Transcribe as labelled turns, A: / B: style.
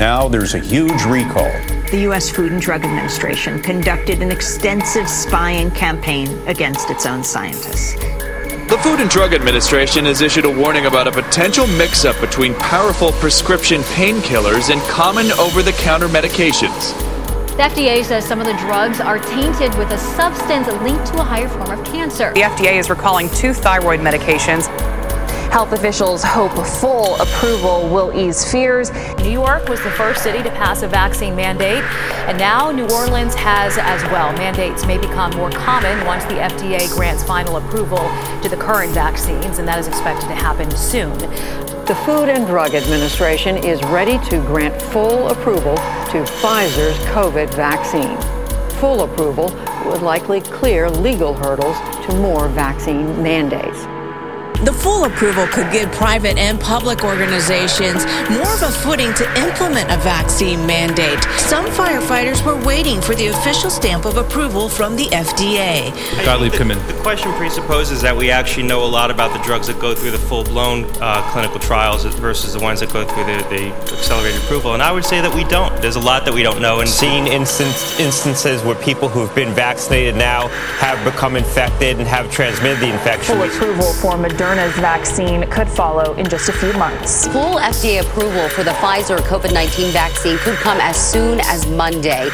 A: Now there's a huge recall.
B: The U.S. Food and Drug Administration conducted an extensive spying campaign against its own scientists.
C: The Food and Drug Administration has issued a warning about a potential mix up between powerful prescription painkillers and common over the counter medications.
D: The FDA says some of the drugs are tainted with a substance linked to a higher form of cancer.
E: The FDA is recalling two thyroid medications.
F: Health officials hope full approval will ease fears.
D: New York was the first city to pass a vaccine mandate, and now New Orleans has as well. Mandates may become more common once the FDA grants final approval to the current vaccines, and that is expected to happen soon.
G: The Food and Drug Administration is ready to grant full approval to Pfizer's COVID vaccine. Full approval would likely clear legal hurdles to more vaccine mandates.
H: The full approval could give private and public organizations more of a footing to implement a vaccine mandate. Some firefighters were waiting for the official stamp of approval from the FDA.
I: Gottlieb, come in. The question presupposes that we actually know a lot about the drugs that go through the full-blown uh, clinical trials versus the ones that go through the, the, accelerated approval, and I would say that we don't. There's a lot that we don't know.
J: And seen instance, instances where people who've been vaccinated now have become infected and have transmitted the infection.
F: Full approval for Moderna Moderna's vaccine could follow in just a few months.
K: Full FDA approval for the Pfizer COVID 19 vaccine could come as soon as Monday.